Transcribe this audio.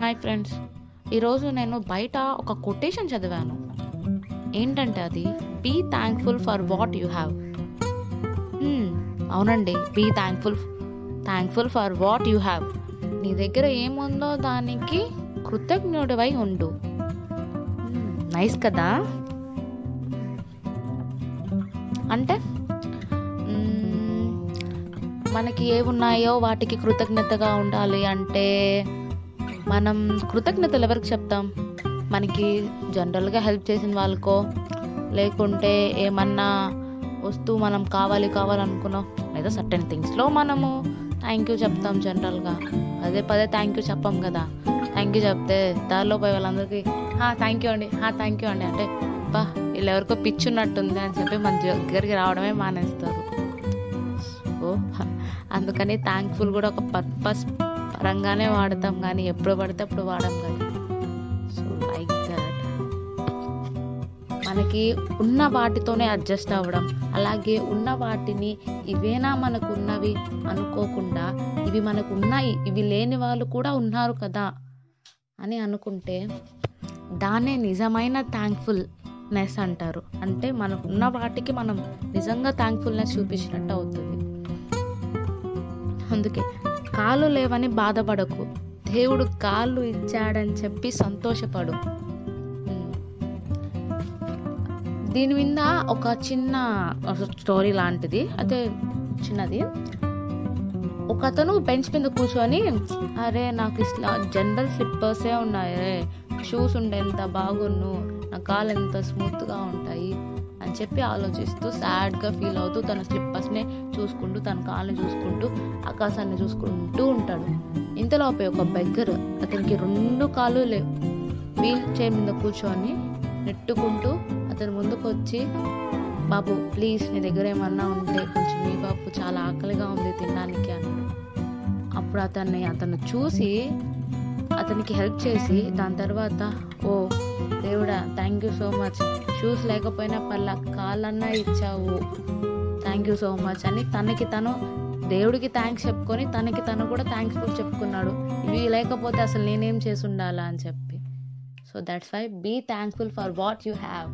Hi friends ఈరోజు నేను బయట ఒక కొటేషన్ చదివాను. ఏంటంటే అది? Be thankful for what you have అవునండి. Be thankful thankful for what you have నీ దగ్గర ఏముందో దానికి కృతజ్ఞుడివై ఉండు. Hmm, నైస్ కదా? అంటే hmm, మనకి ఏమున్నాయో వాటికి కృతజ్ఞతగా ఉండాలి అంటే మనం కృతజ్ఞతలు ఎవరికి చెప్తాం? మనకి జనరల్గా హెల్ప్ చేసిన వాళ్ళకో? లేకుంటే ఏమన్నా వస్తువు మనం కావాలి కావాలనుకున్నాం లేదా సర్టెన్ థింగ్స్లో మనము థ్యాంక్ యూ చెప్తాం జనరల్గా. పదే పదే థ్యాంక్ యూ చెప్పాం కదా. థ్యాంక్ యూ చెప్తే దారిలో పోయే వాళ్ళందరికీ థ్యాంక్ యూ అండి థ్యాంక్ యూ అండి. అంటే బా వీళ్ళు ఎవరికో పిచ్చున్నట్టుంది అని చెప్పి మన దగ్గరికి రావడమే మానేస్తారు. ఓ అందుకని థ్యాంక్ఫుల్ కూడా ఒక పర్పస్ పరంగానే వాడతాం కానీ ఎప్పుడు పడితే అప్పుడు వాడం కానీ సో లైక్ దాట్ మనకి ఉన్న వాటితోనే అడ్జస్ట్ అవ్వడం. అలాగే ఉన్న వాటిని ఇవేనా మనకు ఉన్నవి అనుకోకుండా ఇవి మనకు ఉన్నాయి ఇవి లేని వాళ్ళు కూడా ఉన్నారు కదా అని అనుకుంటే దాన్నే నిజమైన థ్యాంక్ఫుల్నెస్ అంటారు. అంటే మనకు ఉన్న వాటికి మనం నిజంగా థ్యాంక్ఫుల్నెస్ చూపించినట్టు అవుతుంది. అందుకే కాళ్ళు లేవని బాధపడకు. దేవుడు కాళ్ళు ఇచ్చాడని చెప్పి సంతోషపడు. దీని మీద ఒక చిన్న స్టోరీ లాంటిది. అదే చిన్నది. ఒక అతను బెంచ్ మీద కూర్చొని అరే నాకు ఇట్లా జనరల్ స్లిప్పర్సే ఉన్నాయి షూస్ ఉండే ఎంత బాగున్ను. నా కాళ్ళు ఎంత స్మూత్గా ఉంటాయి. అని చెప్పి ఆలోచిస్తూ సాడ్గా ఫీల్ అవుతూ తన స్లిప్పర్స్ని చూసుకుంటూ తన కాళ్ళని చూసుకుంటూ ఆకాశాన్ని చూసుకుంటూ ఉంటాడు. ఇంతలోపే ఒక బెగ్గర్ అతనికి రెండు కాళ్ళు లేవు వీల్ చైర్ మీద కూర్చొని నెట్టుకుంటూ అతని ముందుకు వచ్చి బాబు ప్లీజ్ నీ దగ్గర ఏమన్నా ఉంటే కొంచెం మీ బాబు చాలా ఆకలిగా ఉంది తినడానికి అన్నాడు అప్పుడు అతన్ని అతను చూసి అతనికి హెల్ప్ చేసి దాని తర్వాత ఓ thank you so much shoes లేకపోయినా పర్లా కాళ్ళన్నా ఇచ్చావు. థ్యాంక్ యూ సో మచ్ అని తనకి తను దేవుడికి థ్యాంక్స్ చెప్పుకొని తనకి తను కూడా థ్యాంక్స్ఫుల్ చెప్పుకున్నాడు. ఇవి లేకపోతే అసలు నేనేం చేసి ఉండాలా అని చెప్పి. So that's why be thankful for what you have